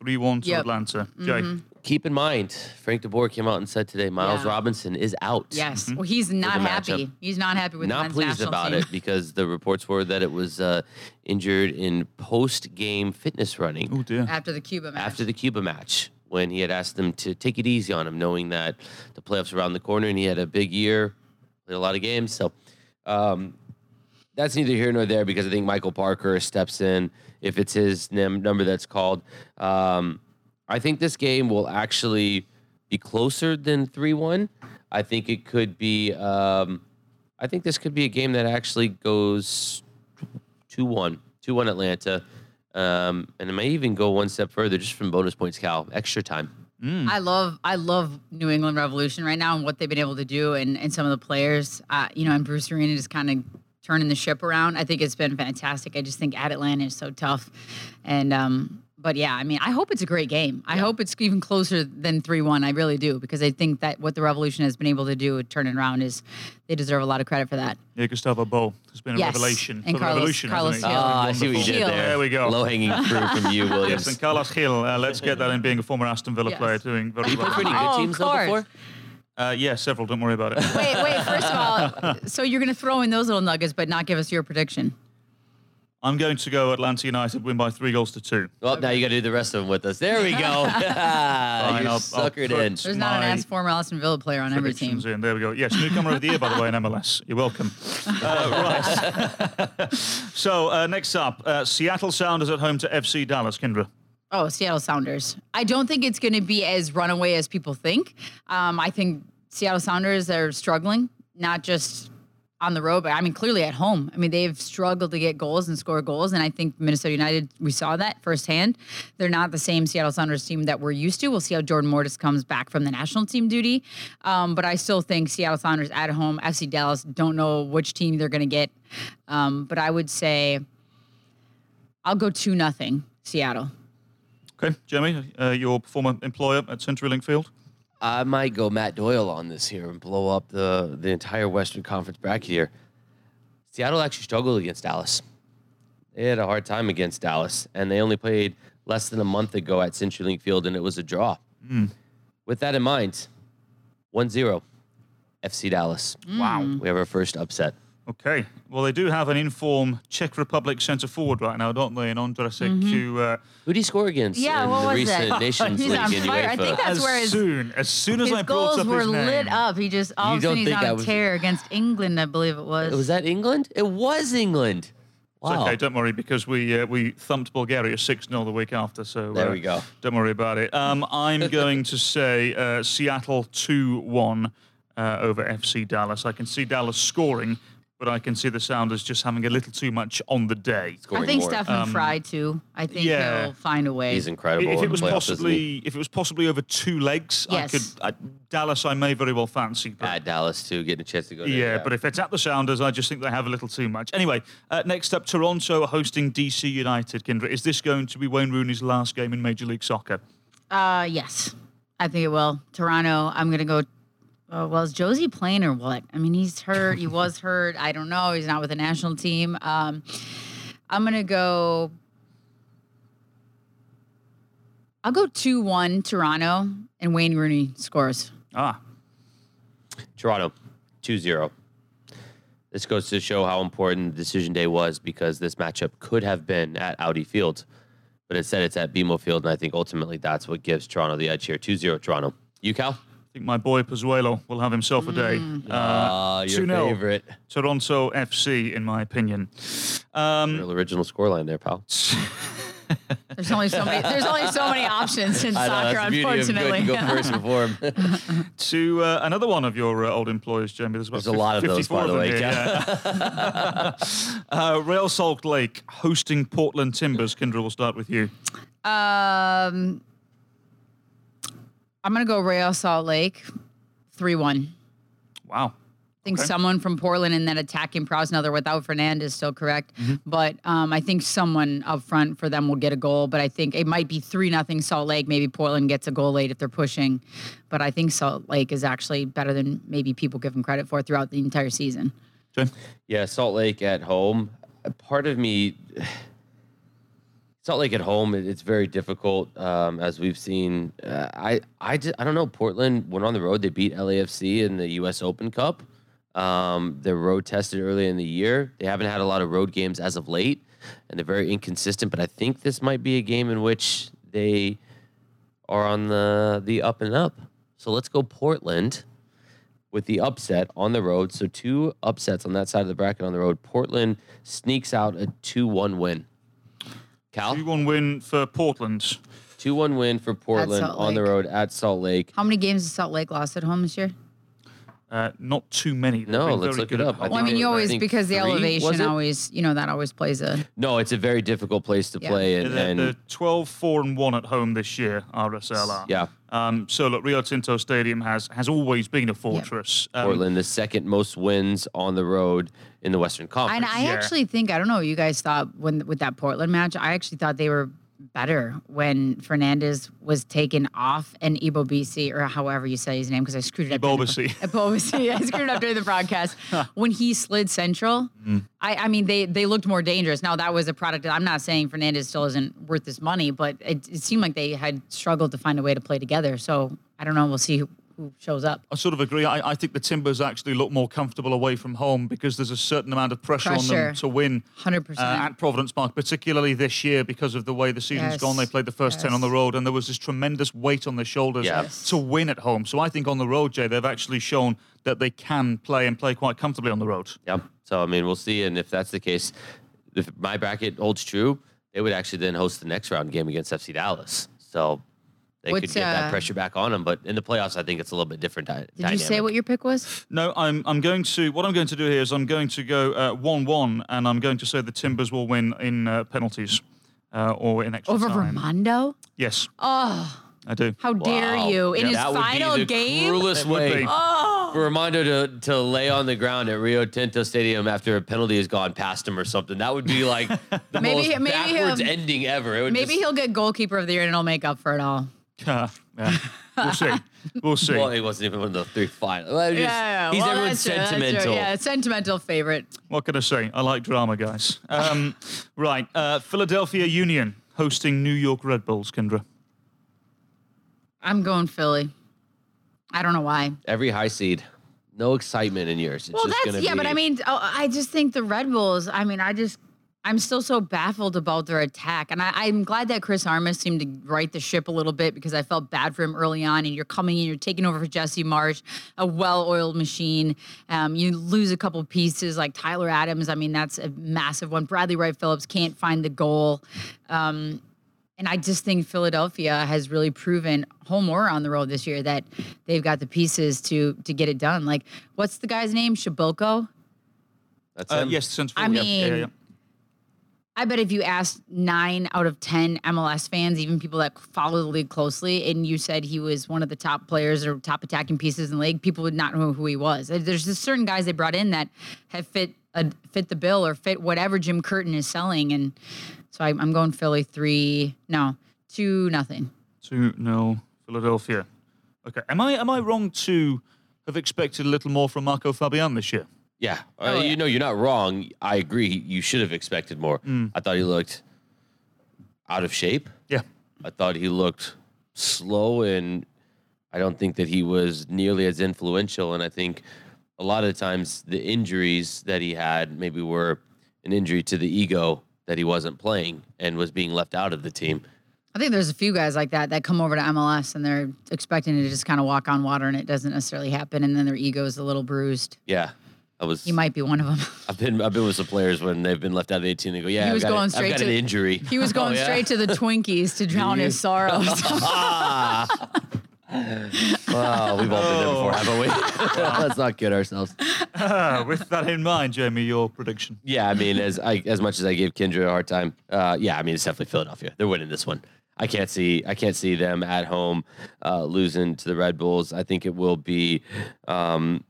3 1 to Yep. Atlanta. Jay. Keep in mind, Frank de Boer came out and said today, Miles Yeah. Robinson is out. Yes. Well, he's not happy. He's not happy with the Not men's pleased about team. it because the reports were that it was uh, injured in post-game fitness running Oh, dear. after the Cuba match. after the Cuba match when he had asked them to take it easy on him, knowing that the playoffs were around the corner and he had a big year, played a lot of games. So um, that's neither here nor there because I think Michael Parkhurst steps in if it's his num- number that's called. Um, I think this game will actually be closer than 3 1. I think it could be, um, I think this could be a game that actually goes 2 1, 2 1 Atlanta. Um, and it may even go one step further just from bonus points, Cal. Extra time. I love I love New England Revolution right now and what they've been able to do and, and some of the players, uh, you know, and Bruce Arena just kind of turning the ship around. I think it's been fantastic. I just think at Atlanta is so tough, and um, but yeah, I mean, I hope it's a great game. I hope it's even closer than three one. I really do because I think that what the Revolution has been able to do with turning around is they deserve a lot of credit for that. Yeah, Gustavo Bou has been a Yes, revelation and for Carlos- the Revolution. Carlos hasn't he? Gil. He's been Ah, I see what you did there. There we go. Low hanging fruit from you, Yes, Williams. and Carlos Gil, uh, let's get that in being a former Aston Villa Yes. player doing very you played for any well. good Oh, of teams though course. before? Uh, yeah, several, don't worry about it. Wait, wait. First of all, so you're going to throw in those little nuggets, but not give us your prediction. I'm going to go Atlanta United win by three goals to two. Well, now you got to do the rest of them with us. There we go. You're I'll- I'll suckered put- in. There's not an My ass former Aston Villa player on every team. Predictions in. There we go. Yes, newcomer of the year, by the way, in MLS. You're welcome. Uh, right. so uh, next up, uh, Seattle Sounders at home to FC Dallas. Kyndra. Oh, Seattle Sounders. I don't think it's going to be as runaway as people think. Um, I think Seattle Sounders are struggling, not just on the road, but I mean, clearly at home. I mean, they've struggled to get goals and score goals. And I think Minnesota United, we saw that firsthand. They're not the same Seattle Sounders team that we're used to. We'll see how Jordan Morris comes back from the national team duty. Um, but I still think Seattle Sounders at home, FC Dallas, don't know which team they're going to get. Um, but I would say I'll go 2 nothing Seattle. Okay, Jeremy, uh, your former employer at CenturyLink Field. I might go Matt Doyle on this here and blow up the, the entire Western Conference bracket here. Seattle actually struggled against Dallas. They had a hard time against Dallas, and they only played less than a month ago at CenturyLink Field, and it was a draw. Hmm. With that in mind, 1 0, FC Dallas. Wow. We have our first upset. Okay. Well, they do have an inform Czech Republic centre forward right now, don't they? In Ondrasek, who uh, Who did he score against Yeah, in what the was recent that? Nations He's League on in fire. I think that's as where his- soon as soon as His I goals up were his name, lit up. He just all You of a sudden don't he's think on I a was- tear against England, I believe it was. Was that England? It was England. Wow. okay, don't worry, because we uh, we thumped Bulgaria 6 0 the week after. So There uh, we go. Don't worry about it. Um, I'm going to say uh, Seattle 2 1 uh, over FC Dallas. I can see Dallas scoring, but I can see the Sounders just having a little too much on the day. Scoring I think more. Stefan Frei too. I think yeah. he'll find a way. He's incredible. If in it was playoffs, possibly if it was possibly over two legs, Yes. I could I, Dallas I may very well fancy. But at Dallas too, getting a chance to go. There, yeah, but if it's at the Sounders, I just think they have a little too much. Anyway, uh, next up, Toronto hosting DC United. Kyndra, is this going to be Wayne Rooney's last game in Major League Soccer? Uh, yes, I think it will. Toronto. I'm gonna go. Uh, well, is Jozy playing or what? I mean, he's hurt. He was hurt. I don't know. He's not with the national team. Um, I'm gonna go. I'll go two one Toronto and Wayne Rooney scores. Ah, Toronto, 2-0. This goes to show how important decision day was because this matchup could have been at Audi Field, but instead it's at BMO Field, and I think ultimately that's what gives Toronto the edge here. 2-0 Toronto. You, Cal? I think my boy Pozuelo will have himself a day. Mm. Uh, Ah, your 2-0. favorite. Toronto FC, in my opinion. Um, Real original scoreline there, pal. There's only so many. There's only so many options in I know, soccer, that's the beauty of good. unfortunately. Go first before him. to uh, another one of your uh, old employers, Jamie. There's, about There's a lot of those, 54 by the way, here, yeah. uh, Real Salt Lake hosting Portland Timbers. Kyndra, we'll start with you. Um, I'm gonna go Real Salt Lake, three one. Wow. I think Okay. someone from Portland in that attacking prowess. Now they're without Fernandez, still correct. Mm-hmm. But um, I think someone up front for them will get a goal. But I think it might be three nothing Salt Lake. Maybe Portland gets a goal late if they're pushing. But I think Salt Lake is actually better than maybe people give them credit for throughout the entire season. Jane? Yeah, Salt Lake at home. Part of me, Salt Lake at home, it's very difficult. Um, as we've seen, uh, I, I, I don't know. Portland went on the road. They beat LAFC in the U.S. Open Cup. Um, they're road tested early in the year. They haven't had a lot of road games as of late, and they're very inconsistent. But I think this might be a game in which they are on the the up and up. So let's go Portland with the upset on the road. So two upsets on that side of the bracket on the road. Portland sneaks out a 2-1 win. Cal? 2 1 win for Portland. 2-1 win for Portland Salt on the Lake. road at Salt Lake. How many games has Salt Lake lost at home this year? Uh, not too many. They've No, been let's very look it good at up. I home. Well, I think mean, you I always think because the three, was elevation it? always, you know, that always plays a. No, it's a very difficult place to Yeah. play and, They're, and they're 12 4 and 1 at home this year, RSLR. yeah, Um, so, look, Rio Tinto Stadium has, has always been a fortress. Um, Portland the second most wins on the road in the Western Conference. And I Yeah. actually think I don't know what you guys thought when with that Portland match. I actually thought they were better when Fernandez was taken off and Ebo BC or however you say his name because I screwed it up. during the- Ebobisse. Ebobisse. I screwed it up during the broadcast. when he slid central, Mm. I, I mean they they looked more dangerous. Now that was a product. I'm not saying Fernandez still isn't worth this money, but it, it seemed like they had struggled to find a way to play together. So I don't know. We'll see who, who shows up. I sort of agree. I, I think the Timbers actually look more comfortable away from home because there's a certain amount of pressure, on them to win 100%. uh, at Providence Park, particularly this year because of the way the season's Yes. gone. They played the first 10 on the road, and there was this tremendous weight on their shoulders Yes. to win at home. So I think on the road, Jay, they've actually shown that they can play and play quite comfortably on the road. Yep. So I mean, we'll see. And if that's the case, if my bracket holds true, they would actually then host the next round game against FC Dallas. So they could What's, get that uh, pressure back on them. But in the playoffs, I think it's a little bit different. Di- Did you say what your pick was? No, I'm I'm going to what I'm going to do here is I'm going to go uh, one-one, and I'm going to say the Timbers will win in uh, penalties uh, or in extra Over time. Vermondo? Yes, Oh, I do. how dare Wow. you! In Yeah. his that final would be the game? cruelest It way be. for Rimando to, to lay on the ground at Rio Tinto Stadium after a penalty has gone past him or something. That would be like the Maybe- most maybe backwards he'll- ending ever. It would Maybe just, he'll get goalkeeper of the year and it'll make up for it all. Yeah, yeah. we'll see. We'll see. Well, he wasn't even one of the three final. Well, just- he's Well, everyone's that's true, that's true. sentimental. Yeah, sentimental favorite. What can I say? I like drama, guys. Um, right, uh, Philadelphia Union hosting New York Red Bulls. Kyndra. I'm going Philly. I don't know why. Every high seed no excitement in yours. It's Well, just that's gonna yeah, be, but I mean, oh, I just think the Red Bulls. I mean, I just. I'm still so baffled about their attack. And I, I'm glad that Chris Armas seemed to right the ship a little bit because I felt bad for him early on. And you're coming in, you're taking over for Jesse Marsch, a well oiled machine. Um, you lose a couple pieces like Tyler Adams. I mean, that's a massive one. Bradley Wright Phillips can't find the goal. Um, and I just think Philadelphia has really proven home or on the road this year that they've got the pieces to to get it done. Like, what's the guy's name? Shabilko? that's Uh, him. yes, since I yeah, yeah, yeah, mean, yeah. I bet if you asked nine out of 10 MLS fans, even people that follow the league closely, and you said he was one of the top players or top attacking pieces in the league, people would not know who he was. Uh, there's just certain guys they brought in that have fit a, fit the bill or fit whatever Jim Curtin is selling. And so I, I'm going Philly three, no, two, nothing. Two 0 Philadelphia. Okay, am I am I wrong to have expected a little more from Marco Fabian this year? Yeah. Uh, Oh, yeah. You know, you're not wrong. I agree. You should have expected more. Mm. I thought he looked out of shape. Yeah. I thought he looked slow, and I don't think that he was nearly as influential. And I think a lot of the times the injuries that he had maybe were an injury to the ego that he wasn't playing and was being left out of the team. I think there's a few guys like that that come over to MLS and they're expecting to just kind of walk on water and it doesn't necessarily happen. And then their ego is a little bruised. Yeah. I was. He might be one of them. I've been. I've been with some players when they've been left out of the 18. They go, "Yeah, He I've was got, going a- I've straight got to- an injury." He was going Oh, yeah? straight to the Twinkies to drown his sorrows. Ah. well, we've all been there before, haven't we? Let's not kid ourselves. Ah, with that in mind, Jamie, your prediction. Yeah, I mean, as I as much as I gave Kyndra a hard time, uh, yeah, I mean, it's definitely Philadelphia. They're winning this one. I can't see I can't see them at home uh, losing to the Red Bulls. I think it will be. Um,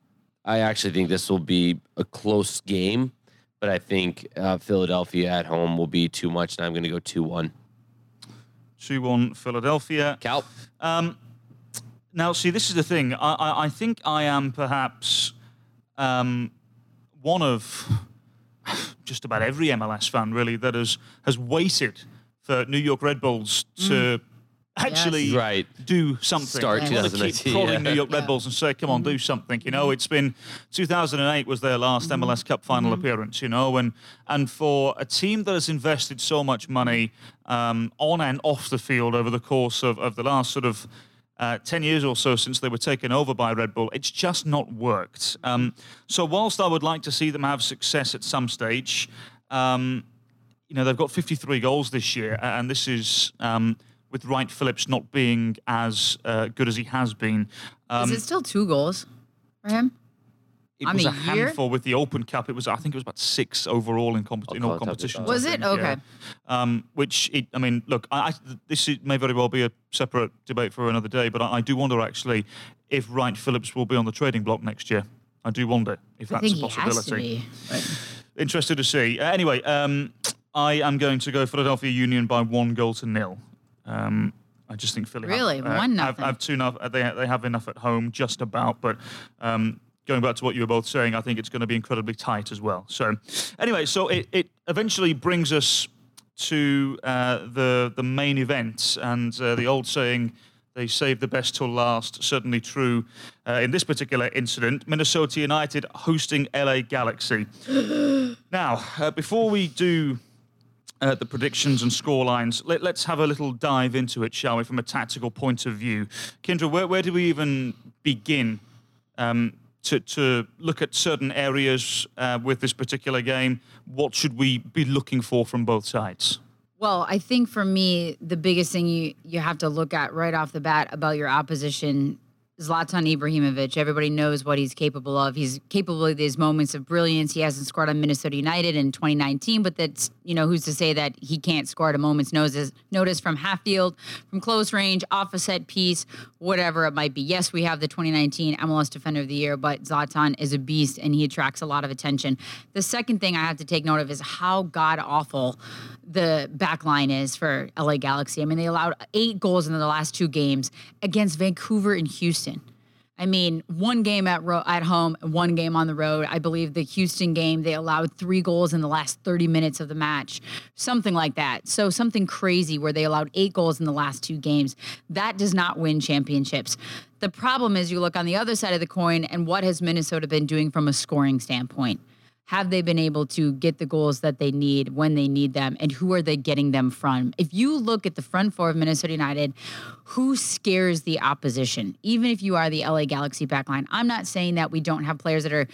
I actually think this will be a close game, but I think uh, Philadelphia at home will be too much, and I'm going to go two one. 2 1 Philadelphia. Cal, Um, now, see, this is the thing. I, I, I think I am perhaps um, one of just about every MLS fan, really, that has, has waited for New York Red Bulls to actually Yes. Right. do something. Start I wanna keep 2019, prodding yeah. New York Red Yeah. Bulls and say, come on, do something. You know, it's been 2008 was their last MLS Cup final appearance, you know, and and for a team that has invested so much money um, on and off the field over the course of, of the last sort of uh, 10 years or so since they were taken over by Red Bull, it's just not worked. Um, so, whilst I would like to see them have success at some stage, um, you know, they've got 53 goals this year, and this is um, with Wright Phillips not being as uh, good as he has been. Um, Is it still two goals for him? it on was the a year? handful with the Open Cup. It was, I think, it was about six overall in, compet- in all competitions. Was it? think, yeah. Okay. Um, which, it, I mean, look, I, I, this may very well be a separate debate for another day, but I, I do wonder actually if Wright Phillips will be on the trading block next year. I do wonder if I that's think a he has to possibility. be. Interested to see. Uh, anyway, um, I am going to go Philadelphia Union by one goal to nil. Um, I just think Philly have- Really? uh, One have, nothing? have two enough. uh, They they have enough at home, just about. But um, going back to what you were both saying, I think it's going to be incredibly tight as well. So anyway, so it, it eventually brings us to uh, the the main event, and uh, the old saying. They save the best till last. Certainly true uh, in this particular incident. Minnesota United hosting LA Galaxy. Now, uh, before we do uh, the predictions and score lines, let, us have a little dive into it, shall we, from a tactical point of view. Kyndra, where, where do we even begin um, to, to look at certain areas uh, with this particular game? What should we be looking for from both sides? Well, I think for me, the biggest thing you, you have to look at right off the bat about your opposition Zlatan Ibrahimovic. Everybody knows what he's capable of. He's capable of these moments of brilliance. He hasn't scored on Minnesota United in 2019, but that's, you know, who's to say that he can't score at a moment's notice, notice from half field, from close range, off a set piece, whatever it might be. Yes, we have the 2019 MLS Defender of the Year, but Zlatan is a beast and he attracts a lot of attention. The second thing I have to take note of is how god awful the back line is for LA Galaxy. I mean, they allowed eight goals in the last two games against Vancouver and Houston. I mean, one game at ro- at home, one game on the road. I believe the Houston game they allowed three goals in the last 30 minutes of the match, something like that. So something crazy where they allowed eight goals in the last two games. That does not win championships. The problem is you look on the other side of the coin and what has Minnesota been doing from a scoring standpoint? Have they been able to get the goals that they need when they need them and who are they getting them from if you look at the front four of minnesota united who scares the opposition even if you are the la galaxy backline i'm not saying that we don't have players that are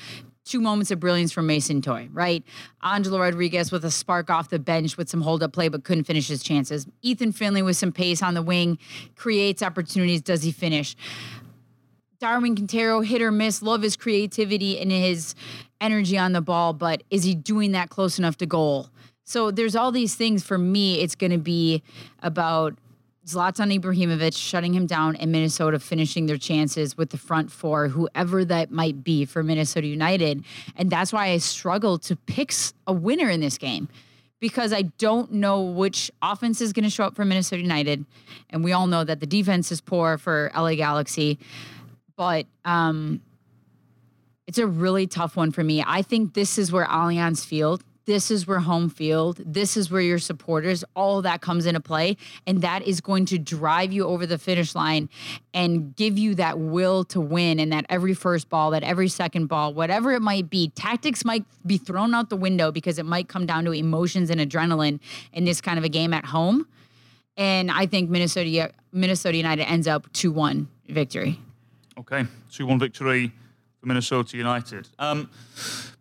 two moments of brilliance from Mason Toye, right? Angelo Rodriguez with a spark off the bench with some hold up play, but couldn't finish his chances. Ethan Finlay with some pace on the wing, creates opportunities. Does he finish? Darwin Quintero hit or miss. Love his creativity and his energy on the ball, but is he doing that close enough to goal? So there's all these things for me. It's going to be about Zlatan Ibrahimovic shutting him down and Minnesota finishing their chances with the front four, whoever that might be for Minnesota United. And that's why I struggle to pick a winner in this game because I don't know which offense is going to show up for Minnesota United. And we all know that the defense is poor for LA Galaxy but um, it's a really tough one for me. I think this is where Allianz Field, this is where home field, this is where your supporters, all that comes into play. And that is going to drive you over the finish line and give you that will to win. And that every first ball, that every second ball, whatever it might be, tactics might be thrown out the window because it might come down to emotions and adrenaline in this kind of a game at home. And I think Minnesota Minnesota United ends up 2 1 victory. Okay, 2 1 victory for Minnesota United. Um,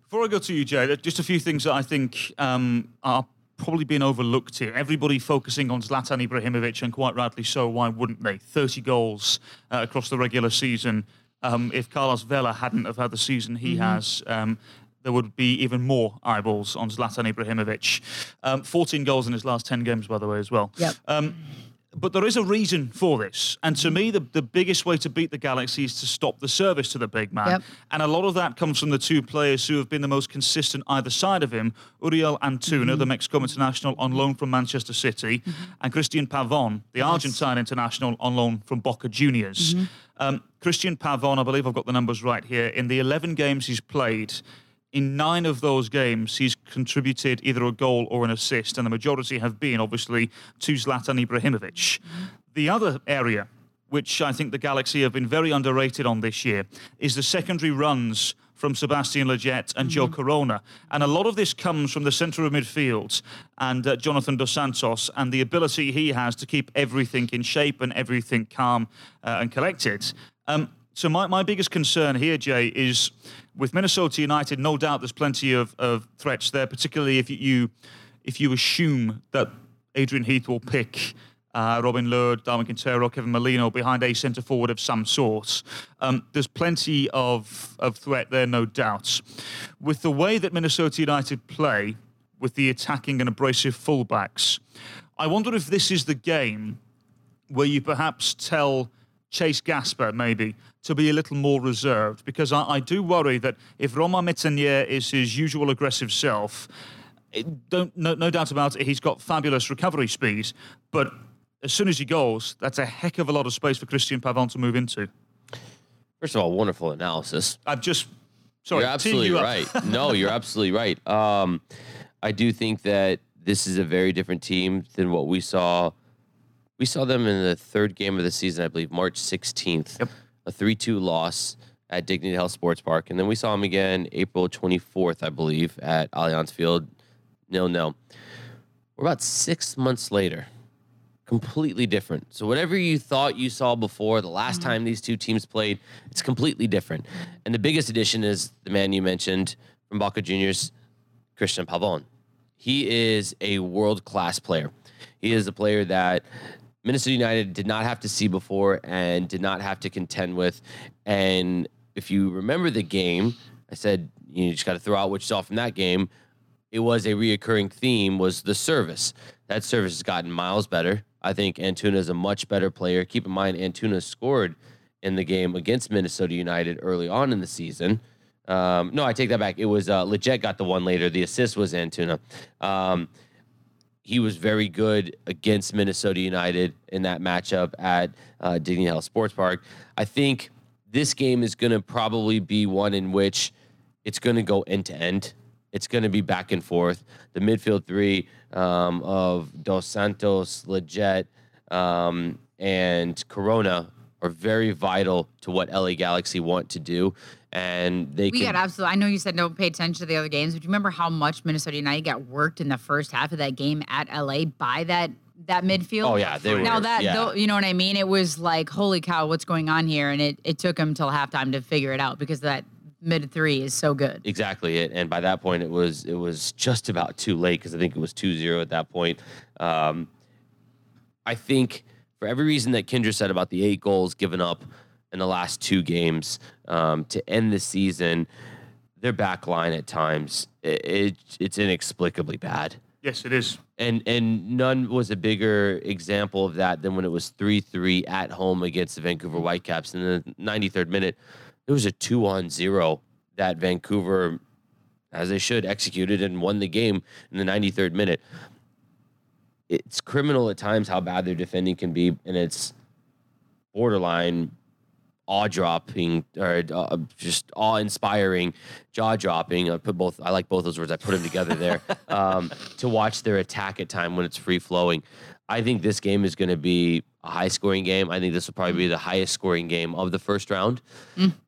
before I go to you, Jay, just a few things that I think um, are probably being overlooked here. Everybody focusing on Zlatan Ibrahimovic, and quite rightly so. Why wouldn't they? 30 goals uh, across the regular season. Um, if Carlos Vela hadn't have had the season he mm-hmm. has, um, there would be even more eyeballs on Zlatan Ibrahimovic. Um, 14 goals in his last 10 games, by the way, as well. Yep. But there is a reason for this. And to me, the, the biggest way to beat the Galaxy is to stop the service to the big man. Yep. And a lot of that comes from the two players who have been the most consistent either side of him Uriel Antuna, mm-hmm. the Mexico international on loan from Manchester City, mm-hmm. and Cristian Pavon, the yes. Argentine international on loan from Boca Juniors. Mm-hmm. Um, Cristian Pavon, I believe I've got the numbers right here, in the 11 games he's played, in nine of those games, he's contributed either a goal or an assist, and the majority have been obviously to Zlatan Ibrahimovic. The other area, which I think the Galaxy have been very underrated on this year, is the secondary runs from Sebastian Lletget and mm-hmm. Joe Corona. And a lot of this comes from the centre of midfield and uh, Jonathan Dos Santos and the ability he has to keep everything in shape and everything calm uh, and collected. Um, so my, my biggest concern here, Jay, is with Minnesota United, no doubt there's plenty of, of threats there, particularly if you if you assume that Adrian Heath will pick uh, Robin Lod, Darwin Quintero, Kevin Molino behind a centre forward of some sort. Um, there's plenty of, of threat there, no doubt. With the way that Minnesota United play, with the attacking and abrasive fullbacks, I wonder if this is the game where you perhaps tell Chase Gasper maybe to be a little more reserved because I, I do worry that if Romain Métanire is his usual aggressive self, don't no, no doubt about it, he's got fabulous recovery speed, but as soon as he goes, that's a heck of a lot of space for Cristian Pavon to move into. First of all, wonderful analysis. I've just sorry, you're absolutely you right. no, you're absolutely right. Um, I do think that this is a very different team than what we saw we saw them in the third game of the season, I believe, March 16th. Yep. A 3 2 loss at Dignity Health Sports Park. And then we saw them again April 24th, I believe, at Allianz Field, nil nil. We're about six months later. Completely different. So, whatever you thought you saw before, the last mm-hmm. time these two teams played, it's completely different. And the biggest addition is the man you mentioned from Boca Juniors, Cristian Pavon. He is a world class player. He is a player that Minnesota United did not have to see before and did not have to contend with. And if you remember the game, I said you just got to throw out what you saw from that game. It was a reoccurring theme was the service. That service has gotten miles better. I think Antuna is a much better player. Keep in mind, Antuna scored in the game against Minnesota United early on in the season. Um, no, I take that back. It was uh, Lletget got the one later. The assist was Antuna. Um, he was very good against Minnesota United in that matchup at uh, Dignity Health Sports Park. I think this game is going to probably be one in which it's going to go end to end. It's going to be back and forth. The midfield three um, of Dos Santos, Lletget, um, and Corona are very vital to what LA Galaxy want to do. And they We can, got absolutely. I know you said don't pay attention to the other games, but do you remember how much Minnesota United got worked in the first half of that game at LA by that that midfield? Oh, yeah, they now that yeah. though, you know what I mean. It was like, holy cow, what's going on here? And it it took them till halftime to figure it out because that mid three is so good. exactly it. And by that point, it was it was just about too late because I think it was 2-0 at that point. Um, I think for every reason that Kyndra said about the eight goals given up in the last two games um, to end the season, their back line at times it, it it's inexplicably bad. Yes, it is. And and none was a bigger example of that than when it was three three at home against the Vancouver Whitecaps in the 93rd minute. It was a two on zero that Vancouver, as they should, executed and won the game in the 93rd minute. It's criminal at times how bad their defending can be, and it's borderline awe dropping or uh, just awe inspiring, jaw dropping. I put both. I like both those words. I put them together there um, to watch their attack at time when it's free flowing. I think this game is going to be a high scoring game. I think this will probably be the highest scoring game of the first round.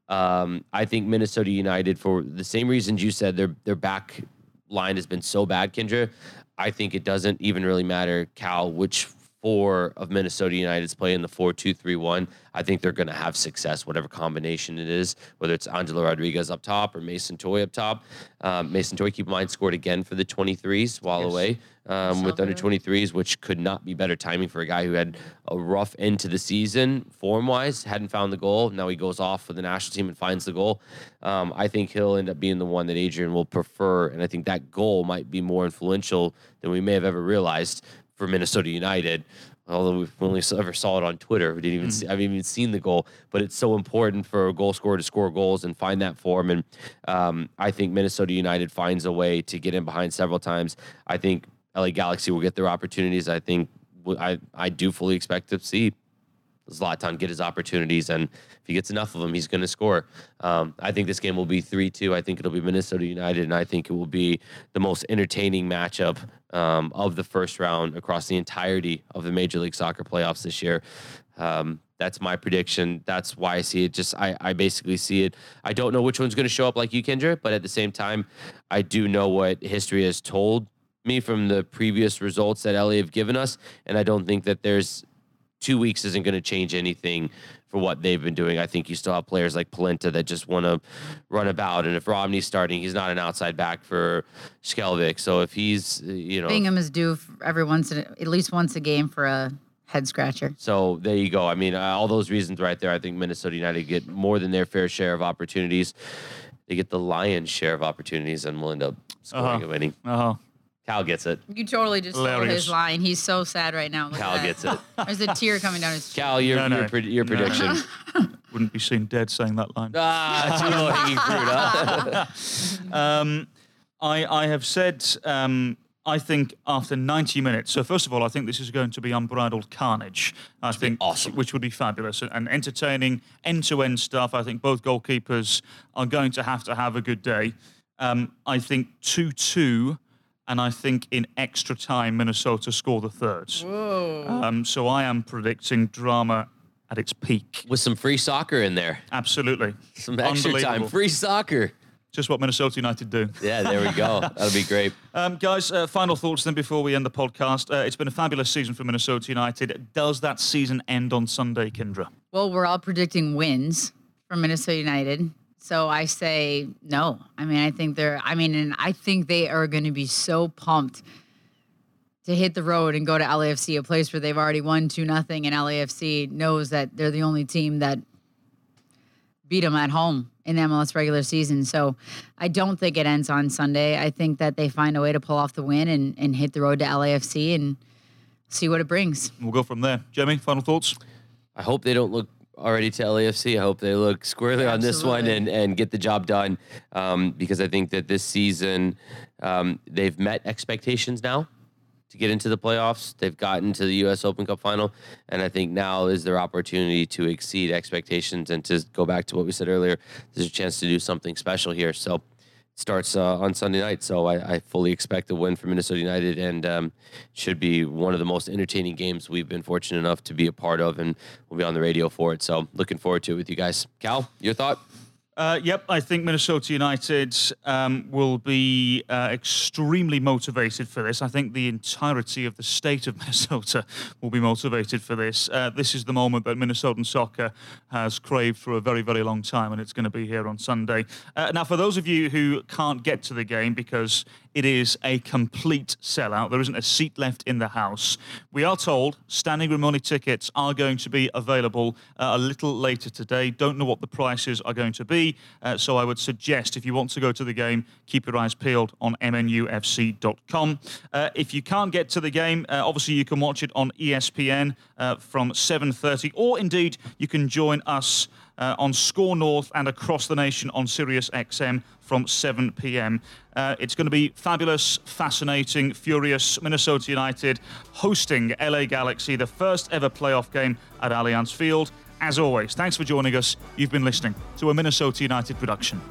Um, I think Minnesota United, for the same reasons you said, their their back line has been so bad, Kyndra. I think it doesn't even really matter, Cal, which four of Minnesota United's play in the four two three one. I think they're going to have success, whatever combination it is, whether it's Angelo Rodriguez up top or Mason Toye up top. Um, Mason Toye, keep in mind, scored again for the 23s while Yes. away um, with under 23s, which could not be better timing for a guy who had a rough end to the season form wise, hadn't found the goal. Now he goes off for the national team and finds the goal. Um, I think he'll end up being the one that Adrian will prefer. And I think that goal might be more influential than we may have ever realized for Minnesota United. Although we only ever saw it on Twitter, we didn't even see, I haven't even seen the goal. But it's so important for a goal scorer to score goals and find that form. And um, I think Minnesota United finds a way to get in behind several times. I think LA Galaxy will get their opportunities. I think I I do fully expect to see Zlatan get his opportunities, and if he gets enough of them, he's going to score. Um, I think this game will be three two. I think it'll be Minnesota United, and I think it will be the most entertaining matchup um, of the first round across the entirety of the Major League Soccer playoffs this year. Um, that's my prediction. That's why I see it. Just I, I basically see it. I don't know which one's going to show up like you, Kyndra, but at the same time, I do know what history has told me from the previous results that LA have given us, and I don't think that there's two weeks isn't going to change anything for what they've been doing. I think you still have players like Polenta that just want to run about, and if Romney's starting, he's not an outside back for Skjelvik. So if he's uh, you know Bingham is due f- every once in, at least once a game for a head scratcher. So there you go. I mean, uh, all those reasons right there. I think Minnesota United get more than their fair share of opportunities. They get the lion's share of opportunities, and will end up scoring Uh-huh. and winning. Uh-huh. Cal gets it. You totally just stole Hilarious. his line. He's so sad right now. Look at Cal that. gets it. There's a tear coming down his cheek. Cal, your No, no. your, pred- your No, no. prediction. Wouldn't be seen dead saying that line. ah, too low hanging fruit. Huh? Um, I, I have said, um, I think after 90 minutes, so first of all, I think this is going to be unbridled carnage. I think, awesome. which would be fabulous and, and entertaining, end to end stuff. I think both goalkeepers are going to have to have a good day. Um, I think 2 2, and I think in extra time, Minnesota score the third. Whoa. Um, so I am predicting drama at its peak. With some free soccer in there, Absolutely. some extra time, free soccer. Just what Minnesota United do. Yeah, there we go. That'll be great. Um, guys, uh, final thoughts then before we end the podcast. Uh, it's been a fabulous season for Minnesota United. Does that season end on Sunday, Kyndra? Well, we're all predicting wins for Minnesota United. So I say no. I mean, I think they're, I mean, and I think they are going to be so pumped to hit the road and go to LAFC, a place where they've already won 2 nothing, and LAFC knows that they're the only team that beat them at home in the MLS regular season. So I don't think it ends on Sunday. I think that they find a way to pull off the win and, and hit the road to LAFC and see what it brings. We'll go from there. Jamie, final thoughts? I hope they don't look already to LAFC. I hope they look squarely on this one and, and get the job done um, because I think that this season um, they've met expectations now to get into the playoffs. They've gotten to the U.S. Open Cup final, and I think now is their opportunity to exceed expectations and to go back to what we said earlier. There's a chance to do something special here. So starts uh, on Sunday night. So I, I, fully expect a win for Minnesota United and um, should be one of the most entertaining games we've been fortunate enough to be a part of, and we'll be on the radio for it. So looking forward to it with you guys. Cal, your thought? Uh, yep, I think Minnesota United um, will be uh, extremely motivated for this. I think the entirety of the state of Minnesota will be motivated for this. Uh, this is the moment that Minnesotan soccer has craved for a very, very long time, and it's going to be here on Sunday. Uh, now, for those of you who can't get to the game because it is a complete sellout. There isn't a seat left in the house. We are told standing room only tickets are going to be available uh, a little later today. Don't know what the prices are going to be, uh, so I would suggest if you want to go to the game, keep your eyes peeled on mnufc.com. Uh, if you can't get to the game, uh, obviously you can watch it on ESPN uh, from 7:30, or indeed you can join us uh, on Score North and across the nation on Sirius XM from 7 p.m. Uh, it's going to be fabulous, fascinating, furious. Minnesota United hosting LA Galaxy, the first ever playoff game at Allianz Field. As always, thanks for joining us. You've been listening to a Minnesota United production.